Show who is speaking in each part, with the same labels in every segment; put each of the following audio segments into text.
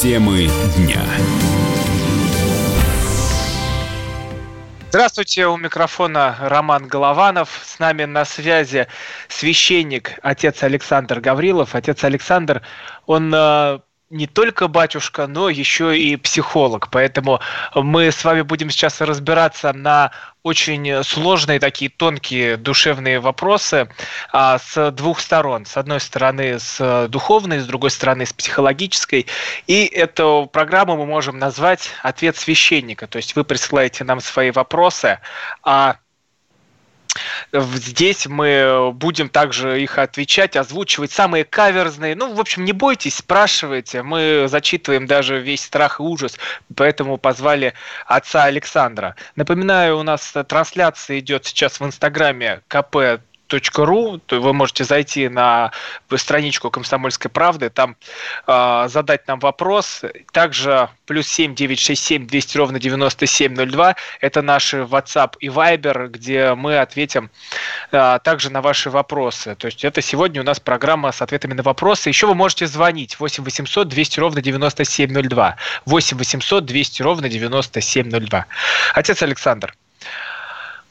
Speaker 1: Темы дня.
Speaker 2: Здравствуйте, у микрофона Роман Голованов. С нами на связи священник, отец Александр Гаврилов. Отец Александр, он э, не только батюшка, но еще и психолог. Поэтому мы с вами будем сейчас разбираться на очень сложные такие тонкие душевные вопросы а, с двух сторон. С одной стороны с духовной, с другой стороны с психологической. И эту программу мы можем назвать «Ответ священника». То есть вы присылаете нам свои вопросы, а Здесь мы будем также их отвечать, озвучивать самые каверзные. Ну, в общем, не бойтесь, спрашивайте. Мы зачитываем даже весь страх и ужас, поэтому позвали отца Александра. Напоминаю, у нас трансляция идет сейчас в Инстаграме КП ру, вы можете зайти на страничку Комсомольской правды, там э, задать нам вопрос. Также плюс 7 967 200 ровно 9702. Это наши WhatsApp и Viber, где мы ответим э, также на ваши вопросы. То есть это сегодня у нас программа с ответами на вопросы. Еще вы можете звонить 8 800 200 ровно 9702. 8 800 200 ровно 9702. Отец Александр,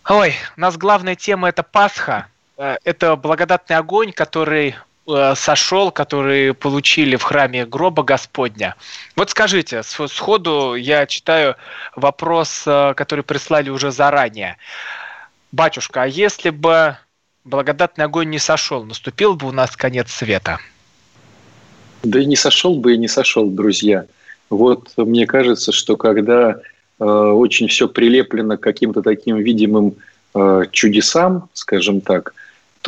Speaker 2: Ой, у нас главная тема это Пасха. Э, это благодатный огонь, который э, сошел, который получили в храме гроба Господня. Вот скажите, сходу я читаю вопрос, э, который прислали уже заранее. Батюшка, а если бы благодатный огонь не сошел, наступил бы у нас конец света?
Speaker 3: Да и не сошел бы, и не сошел, друзья. Вот мне кажется, что когда э, очень все прилеплено к каким-то таким видимым э, чудесам, скажем так,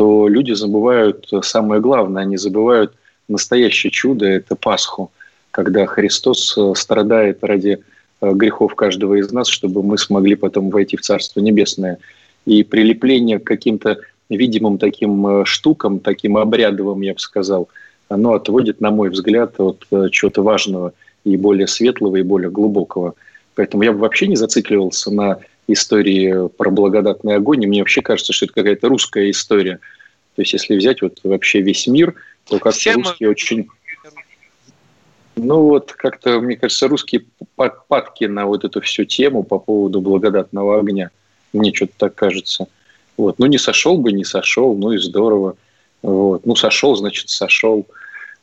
Speaker 3: то люди забывают самое главное, они забывают настоящее чудо – это Пасху, когда Христос э, страдает ради э, грехов каждого из нас, чтобы мы смогли потом войти в Царство Небесное. И прилепление к каким-то видимым таким э, штукам, таким обрядовым, я бы сказал, оно отводит, на мой взгляд, от чего-то важного и более светлого, и более глубокого. Поэтому я бы вообще не зацикливался на истории про благодатный огонь. И мне вообще кажется, что это какая-то русская история. То есть, если взять вот вообще весь мир, то как-то русские мы... очень... Ну вот как-то, мне кажется, русские падки на вот эту всю тему по поводу благодатного огня. Мне что-то так кажется. Вот. Ну не сошел бы, не сошел, ну и здорово. Вот. Ну сошел, значит сошел.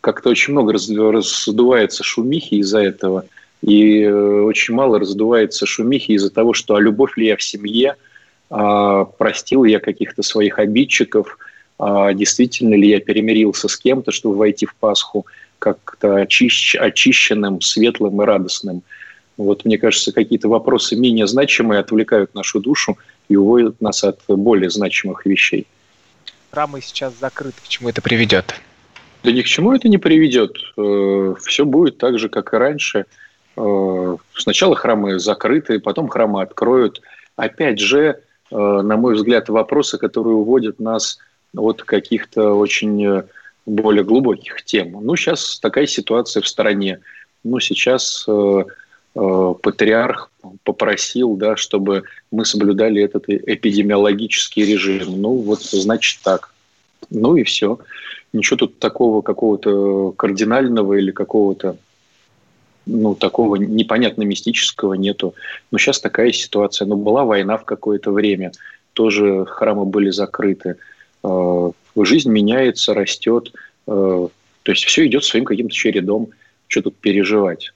Speaker 3: Как-то очень много раздувается шумихи из-за этого – и э, очень мало раздувается шумихи из-за того, что а любовь ли я в семье, а простил я каких-то своих обидчиков, а действительно ли я перемирился с кем-то, чтобы войти в Пасху как-то очищ, очищенным, светлым и радостным. Вот, мне кажется, какие-то вопросы менее значимые отвлекают нашу душу и уводят нас от более значимых вещей.
Speaker 2: Храмы сейчас закрыты. К чему это приведет?
Speaker 3: Да ни к чему это не приведет. Э, Все будет так же, как и раньше – сначала храмы закрыты, потом храмы откроют. Опять же, э, на мой взгляд, вопросы, которые уводят нас от каких-то очень э, более глубоких тем. Ну, сейчас такая ситуация в стране. Ну, сейчас э, э, патриарх попросил, да, чтобы мы соблюдали этот эпидемиологический режим. Ну, вот, значит, так. Ну и все. Ничего тут такого какого-то кардинального или какого-то ну, такого непонятно мистического нету. Но сейчас такая ситуация. Но ну, была война в какое-то время, тоже храмы были закрыты. Э, жизнь меняется, растет. Э, то есть все идет своим каким-то чередом. Что тут переживать?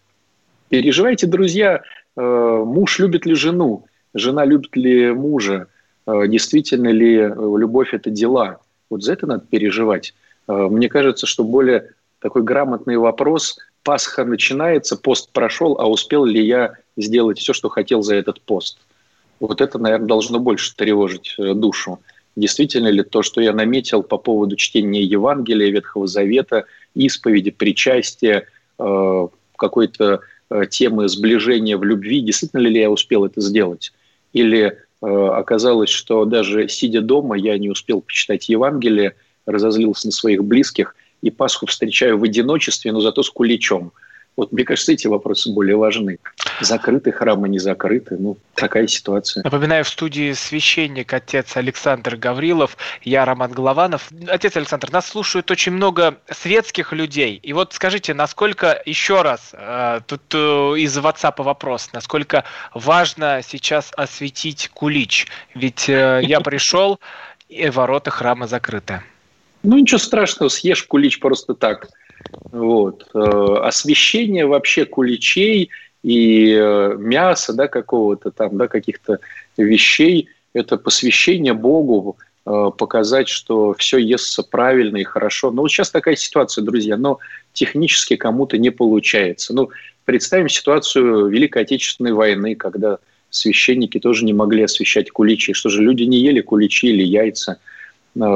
Speaker 3: Переживайте, друзья, э, муж любит ли жену, жена любит ли мужа, действительно ли любовь – это дела. Вот за это надо переживать. Мне кажется, что более такой грамотный вопрос – Пасха начинается, пост прошел, а успел ли я сделать все, что хотел за этот пост? Вот это, наверное, должно больше тревожить э, душу. Действительно ли то, что я наметил по поводу чтения Евангелия, Ветхого Завета, исповеди, причастия, э, какой-то э, темы сближения в любви, действительно ли я успел это сделать? Или оказалось, что даже сидя дома, я не успел почитать Евангелие, разозлился на своих близких – и Пасху встречаю в одиночестве, но зато с куличом. Вот мне кажется, эти вопросы более важны. Закрыты храмы, не закрыты. Ну, такая ситуация.
Speaker 2: Напоминаю, в студии священник, отец Александр Гаврилов, я Роман Голованов. Отец Александр, нас слушают очень много светских людей. И вот скажите, насколько, еще раз, э, тут э, из WhatsApp вопрос, насколько важно сейчас осветить кулич? Ведь э, я пришел, и ворота храма закрыты.
Speaker 3: Ну, ничего страшного, съешь кулич просто так – вот. Э, освещение вообще куличей и э, мяса да, какого-то там, да, каких-то вещей, это посвящение Богу, э, показать, что все естся правильно и хорошо. Но вот сейчас такая ситуация, друзья, но технически кому-то не получается. Ну, представим ситуацию Великой Отечественной войны, когда священники тоже не могли освещать куличи. Что же, люди не ели куличи или яйца.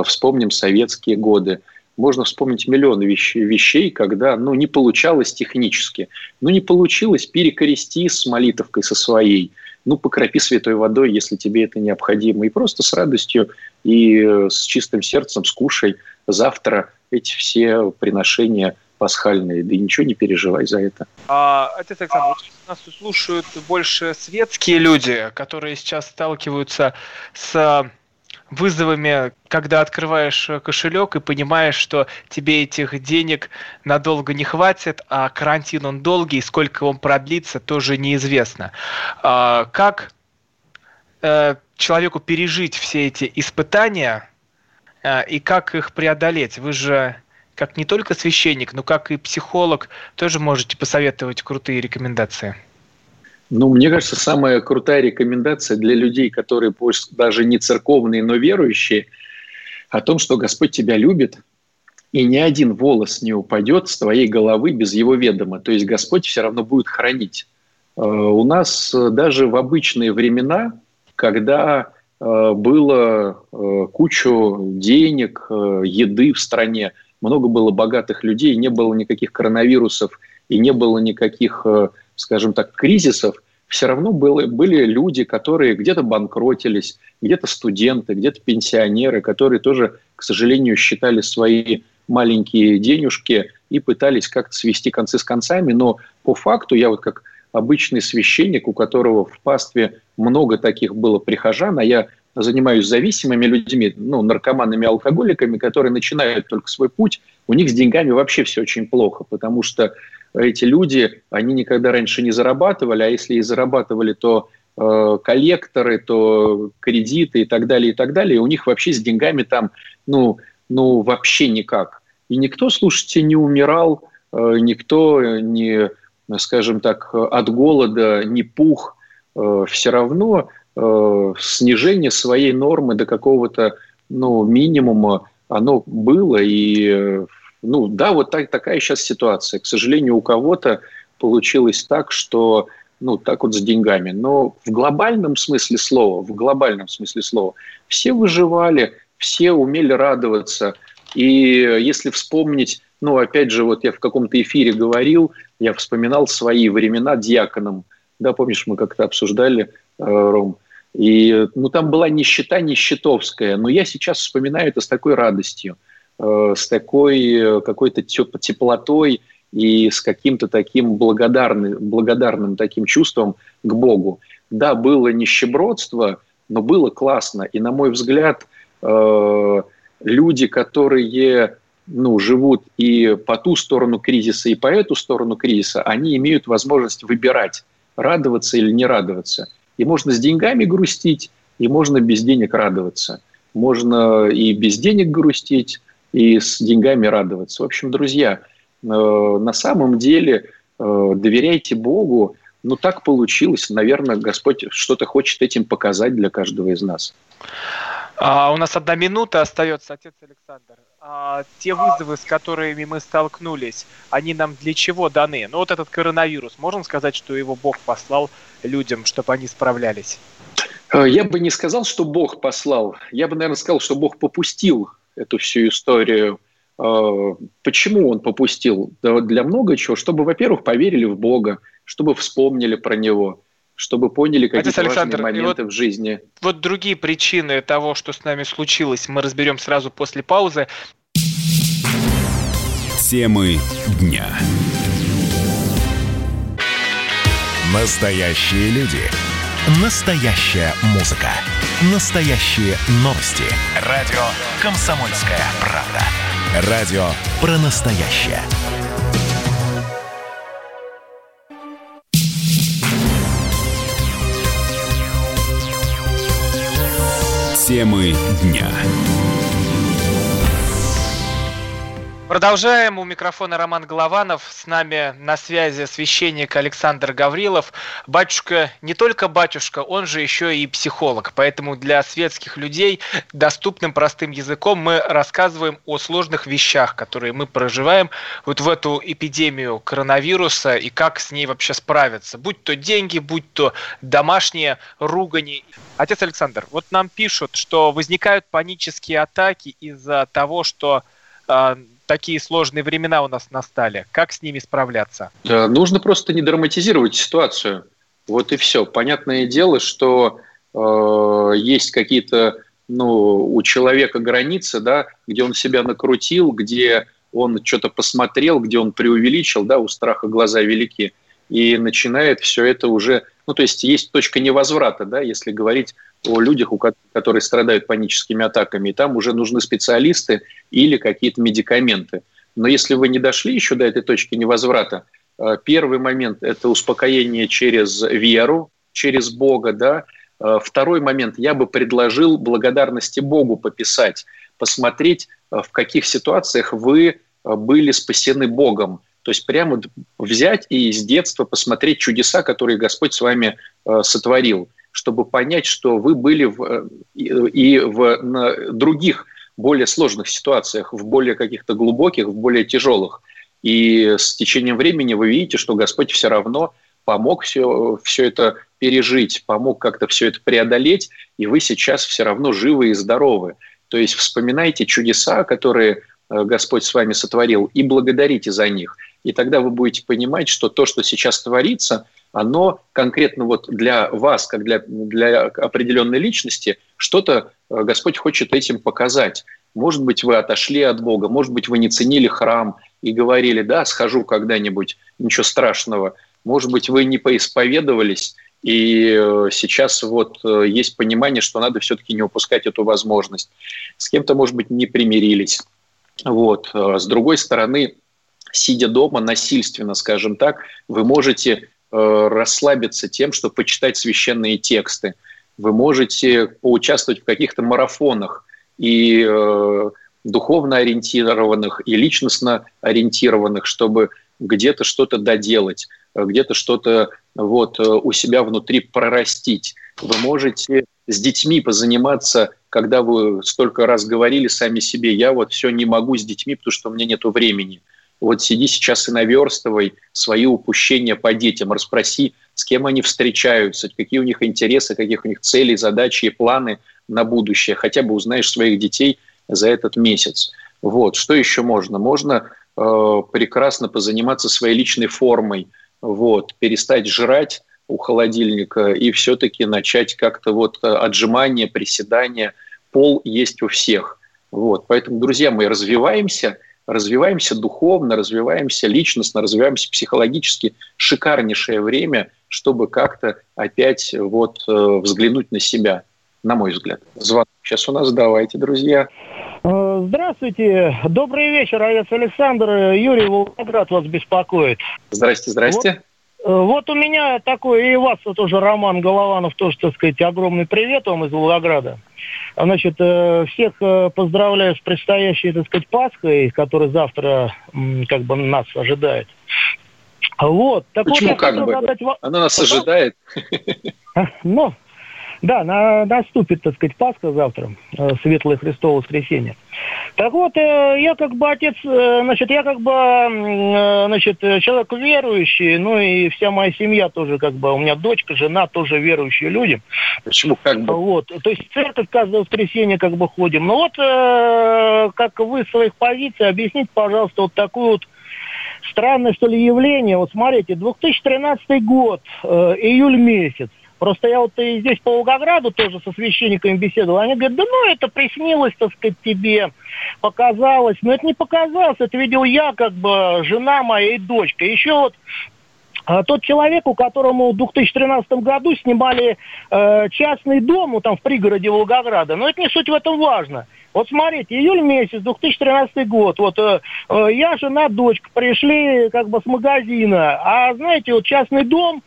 Speaker 3: Вспомним советские годы – можно вспомнить миллионы вещей, когда ну, не получалось технически. Ну, не получилось, перекрести с молитовкой со своей. Ну, покропи святой водой, если тебе это необходимо. И просто с радостью и э, с чистым сердцем скушай завтра эти все приношения пасхальные. Да ничего не переживай за это.
Speaker 2: А, отец Александр, вот нас слушают больше светские люди, которые сейчас сталкиваются с вызовами, когда открываешь э, кошелек и понимаешь, что тебе этих денег надолго не хватит, а карантин он долгий, сколько он продлится, тоже неизвестно. А, как э, человеку пережить все эти испытания э, и как их преодолеть? Вы же как не только священник, но как и психолог тоже можете посоветовать крутые рекомендации.
Speaker 3: Ну, мне кажется, самая крутая рекомендация для людей, которые пусть даже не церковные, но верующие, о том, что Господь тебя любит, и ни один волос не упадет с твоей головы без его ведома. То есть Господь все равно будет хранить. Э, у нас даже в обычные времена, когда э, было э, кучу денег, еды в стране, много было богатых людей, не было никаких коронавирусов и не было никаких скажем так, кризисов, все равно было, были люди, которые где-то банкротились, где-то студенты, где-то пенсионеры, которые тоже, к сожалению, считали свои маленькие денежки и пытались как-то свести концы с концами. Но по факту я вот как обычный священник, у которого в пастве много таких было прихожан, а я занимаюсь зависимыми людьми, ну, наркоманами, алкоголиками, которые начинают только свой путь, у них с деньгами вообще все очень плохо, потому что эти люди, они никогда раньше не зарабатывали, а если и зарабатывали, то э, коллекторы, то кредиты и так далее, и так далее. И у них вообще с деньгами там, ну, ну вообще никак. И никто, слушайте, не умирал, э, никто не, скажем так, от голода не пух. Э, все равно э, снижение своей нормы до какого-то ну, минимума, оно было, и э, ну да, вот так, такая сейчас ситуация. К сожалению, у кого-то получилось так, что ну, так вот с деньгами. Но в глобальном смысле слова, в глобальном смысле слова, все выживали, все умели радоваться. И если вспомнить, ну, опять же, вот я в каком-то эфире говорил, я вспоминал свои времена диаконом. Да, помнишь, мы как-то обсуждали, э, Ром, и ну, там была нищета нищетовская, но я сейчас вспоминаю это с такой радостью. Э, с такой э, какой-то теплотой и с каким-то таким благодарным, благодарным таким чувством к Богу. Да, было нищебродство, но было классно. И, на мой взгляд, э, люди, которые ну, живут и по ту сторону кризиса, и по эту сторону кризиса, они имеют возможность выбирать, радоваться или не радоваться. И можно с деньгами грустить, и можно без денег радоваться. Можно и без денег грустить, и с деньгами радоваться. В общем, друзья, э, на самом деле э, доверяйте Богу. Ну, так получилось. Наверное, Господь что-то хочет этим показать для каждого из нас.
Speaker 2: А, у нас одна минута остается, отец Александр. А, те вызовы, с которыми мы столкнулись, они нам для чего даны? Ну, вот этот коронавирус, можем сказать, что его Бог послал людям, чтобы они справлялись?
Speaker 3: Э, я бы не сказал, что Бог послал. Я бы, наверное, сказал, что Бог попустил эту всю историю. А, почему он попустил? Для много чего. Чтобы, во-первых, поверили в Бога, чтобы вспомнили про Него, чтобы поняли какие-то важные моменты вот, в жизни.
Speaker 2: Вот другие причины того, что с нами случилось, мы разберем сразу после паузы.
Speaker 1: Темы дня. Настоящие люди. Настоящая музыка. Настоящие новости. Радио «Комсомольская правда». Радио про настоящее. Темы дня.
Speaker 2: Продолжаем. У микрофона Роман Голованов. С нами на связи священник Александр Гаврилов. Батюшка не только батюшка, он же еще и психолог. Поэтому для светских людей доступным простым языком мы рассказываем о сложных вещах, которые мы проживаем вот в эту эпидемию коронавируса и как с ней вообще справиться. Будь то деньги, будь то домашние ругани. Отец Александр, вот нам пишут, что возникают панические атаки из-за того, что а, такие сложные времена у нас настали. Как с ними справляться?
Speaker 3: Нужно просто не драматизировать ситуацию. Вот и все. Понятное дело, что э, есть какие-то ну, у человека границы, да, где он себя накрутил, где он что-то посмотрел, где он преувеличил, да, у страха глаза велики, и начинает все это уже, ну, то есть есть точка невозврата, да, если говорить о людях, у которые страдают паническими атаками, и там уже нужны специалисты или какие-то медикаменты. Но если вы не дошли еще до этой точки невозврата, э, первый момент – это успокоение через веру, через Бога, да. Э, второй момент – я бы предложил благодарности Богу пописать, посмотреть, э, в каких ситуациях вы были спасены Богом. То есть прямо взять и с детства посмотреть чудеса, которые Господь с вами сотворил чтобы понять, что вы были в, и в других более сложных ситуациях, в более каких-то глубоких, в более тяжелых. И с течением времени вы видите, что Господь все равно помог все, все это пережить, помог как-то все это преодолеть, и вы сейчас все равно живы и здоровы. То есть вспоминайте чудеса, которые э, Господь с вами сотворил, и благодарите за них. И тогда вы будете понимать, что то, что сейчас творится, оно конкретно вот для вас, как для, для определенной личности, что-то э, Господь хочет этим показать. Может быть, вы отошли от Бога, может быть, вы не ценили храм и говорили, да, схожу когда-нибудь, ничего страшного. Может быть, вы не поисповедовались, и э, сейчас вот э, есть понимание, что надо все-таки не упускать эту возможность. С кем-то, может быть, не примирились. Вот. С другой стороны, сидя дома насильственно, скажем так, вы можете Э, расслабиться тем, что почитать священные тексты. Вы можете поучаствовать в каких-то марафонах и э, духовно ориентированных, и личностно ориентированных, чтобы где-то что-то доделать, где-то что-то вот э, у себя внутри прорастить. Вы можете с детьми позаниматься, когда вы столько раз говорили сами себе, я вот все не могу с детьми, потому что у меня нет времени – вот сиди сейчас и наверстывай свои упущения по детям, расспроси, с кем они встречаются, какие у них интересы, каких у них цели, задачи и планы на будущее. Хотя бы узнаешь своих детей за этот месяц. Вот. Что еще можно? Можно э, прекрасно позаниматься своей личной формой, вот, перестать жрать у холодильника и все-таки начать как-то вот э, отжимания, приседания. Пол есть у всех. Вот. Поэтому, друзья мои, развиваемся – развиваемся духовно, развиваемся личностно, развиваемся психологически. Шикарнейшее время, чтобы как-то опять вот э, взглянуть на себя, на мой взгляд. Звонок сейчас у нас, давайте, друзья.
Speaker 4: Э, здравствуйте, добрый вечер, отец Александр, Юрий Волгоград вас беспокоит.
Speaker 3: Здрасте, здрасте.
Speaker 4: Вот, э, вот у меня такой, и у вас тоже Роман Голованов, тоже, так сказать, огромный привет вам из Волгограда. Значит, э, всех э, поздравляю с предстоящей, так сказать, Пасхой, которая завтра как бы нас ожидает.
Speaker 3: Вот. Так Почему вот, как бы? Задать... Она нас ожидает.
Speaker 4: Ну, да, на, наступит, так сказать, Пасха завтра, э, Светлое Христово воскресенье. Так вот, э, я как бы отец, э, значит, я как бы, значит, человек верующий, ну и вся моя семья тоже как бы, у меня дочка, жена тоже верующие люди.
Speaker 3: Почему как бы?
Speaker 4: Вот, то есть в церковь каждое воскресенье как бы ходим. Ну вот, как вы в своих позициях, объясните, пожалуйста, вот такую вот странное, что ли, явление. Вот смотрите, 2013 год, июль месяц. Просто я вот и здесь по Волгограду тоже со священниками беседовал. Они говорят, да ну это приснилось, так сказать, тебе, показалось. Но это не показалось, это видел я, как бы, жена моя и дочка. Еще вот А тот человек, у которому в 2013 году снимали э, частный дом, ну, там в пригороде Волгограда, но это не суть в этом важно. Вот смотрите, июль месяц, 2013 год, вот э, э, я, жена, дочка пришли как бы с магазина, а знаете, вот частный дом,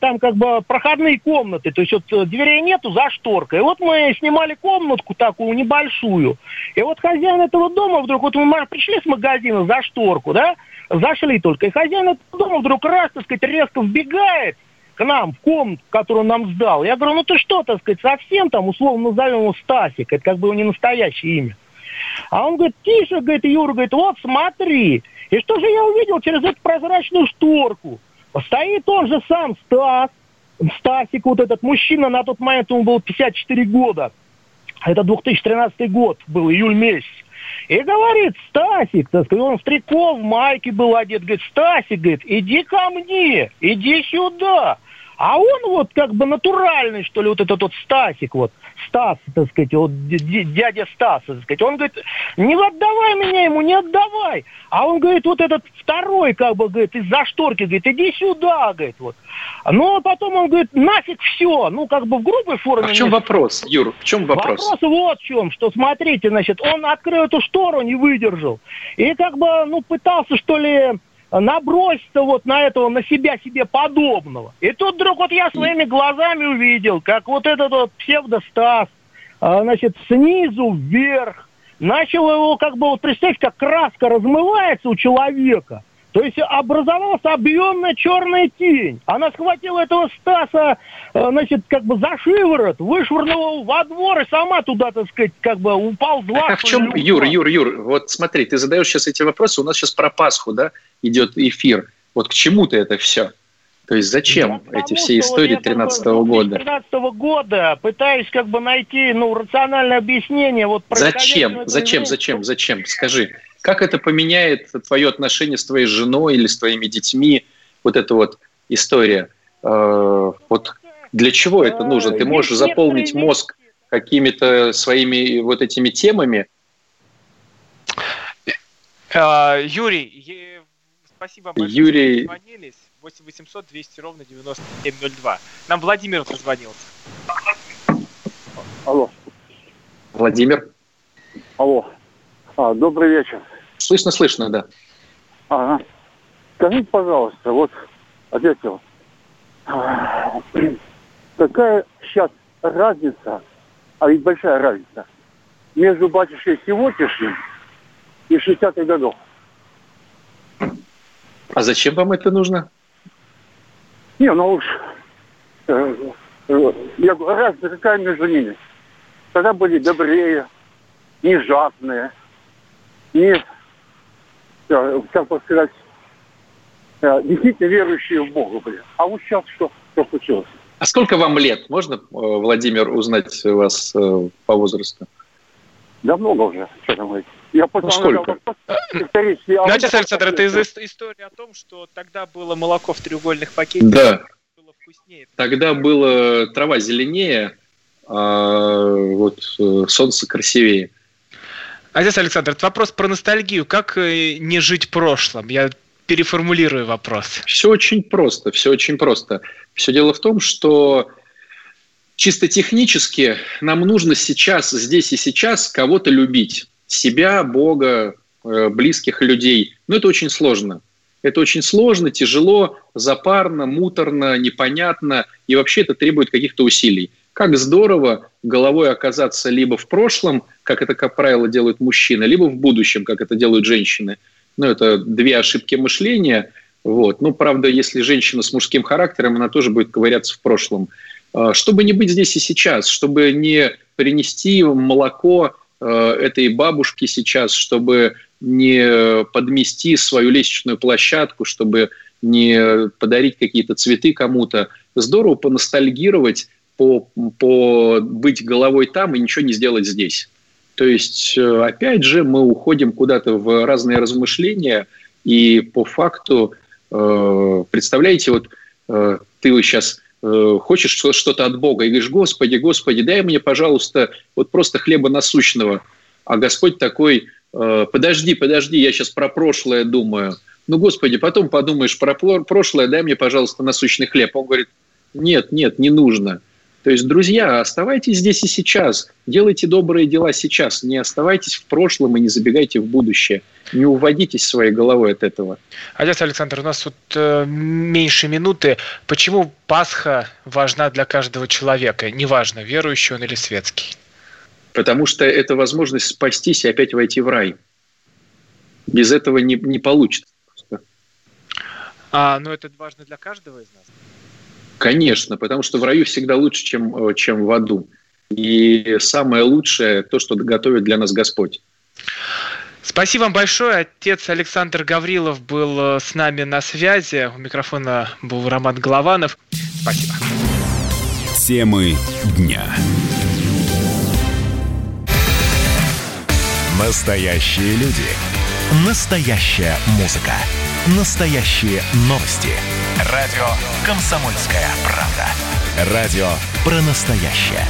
Speaker 4: там как бы проходные комнаты, то есть вот э, дверей нету за шторкой. И вот мы снимали комнатку такую небольшую, и вот хозяин этого дома вдруг, вот мы пришли с магазина за шторку, да, зашли только. И хозяин этого дома вдруг раз, так сказать, резко вбегает к нам в комнату, которую он нам сдал. Я говорю, ну ты что, так сказать, совсем там, условно назовем его Стасик, это как бы его не настоящее имя. А он говорит, тише, говорит, Юра, говорит, вот смотри. И что же я увидел через эту прозрачную шторку? Стоит он же сам, Стас, Стасик, вот этот мужчина, на тот момент ему было 54 года. Это 2013 год был, июль месяц. И говорит, Стасик, так сказать, он в трико, в майке был одет, говорит, Стасик, говорит, иди ко мне, иди сюда. А он вот как бы натуральный, что ли, вот этот вот Стасик, вот, Стас, так сказать, вот дядя Стас, так сказать, он говорит, не отдавай меня ему, не отдавай. А он говорит, вот этот второй, как бы, говорит, из-за шторки, говорит, иди сюда, говорит, вот. Ну, а потом он говорит, нафиг все, ну, как бы в грубой форме. А
Speaker 3: в чем вопрос, Юр, в чем вопрос?
Speaker 4: Вопрос вот в чем, что, смотрите, значит, он открыл эту штору, не выдержал, и как бы, ну, пытался, что ли, наброситься вот на этого, на себя себе подобного. И тут вдруг вот я своими глазами увидел, как вот этот вот псевдостас, а, значит, снизу вверх, начал его как бы, вот представьте, как краска размывается у человека – то есть образовалась объемная черная тень. Она схватила этого Стаса, э, значит, как бы за шиворот, вышвырнула во двор и сама туда, так сказать, как бы уползла.
Speaker 3: А в чем, Юр, Юр, Юр, вот смотри, ты задаешь сейчас эти вопросы, у нас сейчас про Пасху, да, идет эфир. Вот к чему ты это все? То есть зачем ну, эти все истории 13 -го года?
Speaker 4: 13 -го года пытаюсь как бы найти ну, рациональное объяснение. Вот,
Speaker 3: зачем? Зачем? Зачем? Зачем? Скажи. Как это поменяет твое отношение с твоей женой или с твоими детьми? Вот эта вот история. Э, вот для чего это нужно? Ты можешь заполнить мозг какими-то своими вот этими темами.
Speaker 2: Э, Юрий, спасибо большое,
Speaker 3: Юрий...
Speaker 2: что позвонились. 8 800 200 ровно 9702. Нам Владимир позвонился.
Speaker 5: Алло.
Speaker 3: Владимир.
Speaker 5: Алло. А, добрый вечер.
Speaker 3: Слышно, слышно, да.
Speaker 5: Ага. Скажите, пожалуйста, вот ответил, какая сейчас разница, а ведь большая разница, между батюшкой сегодняшним и 60-х годов?
Speaker 3: А зачем вам это нужно?
Speaker 5: Не, ну уж, э, э, я говорю, разница какая между ними? Тогда были добрее, не жадные, не как бы сказать, э, действительно верующие в Бога были. А вот сейчас что, что случилось?
Speaker 3: А сколько вам лет? Можно, э, Владимир, узнать вас э, по возрасту?
Speaker 5: Да много уже, что там говорить.
Speaker 3: Я ну, сколько?
Speaker 2: Знаете, Александр, это из истории о том, что тогда было молоко в треугольных пакетах.
Speaker 3: Да. Было вкуснее. Тогда было трава зеленее, а вот солнце красивее.
Speaker 2: А здесь, Александр, это вопрос про ностальгию. Как э, не жить прошлым? Я переформулирую вопрос.
Speaker 3: Все очень просто, все очень просто. Все дело в том, что чисто технически нам нужно сейчас, здесь и сейчас кого-то любить. Себя, Бога, э, близких людей. Но это очень сложно. Это очень сложно, тяжело, запарно, муторно, непонятно. И вообще это требует каких-то усилий. Как здорово головой оказаться либо в прошлом, как это, как правило, делают мужчины, либо в будущем, как это делают женщины. Ну, это две ошибки мышления. Вот. Ну, правда, если женщина с мужским характером, она тоже будет ковыряться в прошлом. А, чтобы не быть здесь и сейчас, чтобы не принести молоко этой бабушке сейчас, чтобы не подмести свою лестничную площадку, чтобы не подарить какие-то цветы кому-то. Здорово поностальгировать по, по быть головой там и ничего не сделать здесь. То есть, э, опять же, мы уходим куда-то в разные размышления, и по факту, э, представляете, вот э, ты сейчас хочешь что-то от Бога и говоришь, Господи, Господи, дай мне, пожалуйста, вот просто хлеба насущного. А Господь такой, подожди, подожди, я сейчас про прошлое думаю. ну, господи, потом подумаешь про прошлое, дай мне, пожалуйста, насущный хлеб. Он говорит, нет, нет, не нужно. То есть, друзья, оставайтесь здесь и сейчас, делайте добрые дела сейчас, не оставайтесь в прошлом и не забегайте в будущее. Не уводитесь своей головой от этого.
Speaker 2: Одесса Александр, у нас вот э, меньше минуты. Почему Пасха важна для каждого человека, неважно, верующий он или светский?
Speaker 3: Потому что это возможность спастись и опять войти в рай. Без этого не, не получится.
Speaker 2: А, ну это важно для каждого из нас?
Speaker 3: Конечно, потому что в раю всегда лучше, чем, э, чем в аду. И самое лучшее – то, что готовит для нас Господь.
Speaker 2: Спасибо вам большое. Отец Александр Гаврилов был э, с нами на связи. У микрофона был Роман Голованов. Спасибо.
Speaker 1: Темы дня. Настоящие люди. Настоящая музыка. Настоящие новости. Радио «Комсомольская правда». Радио про настоящее.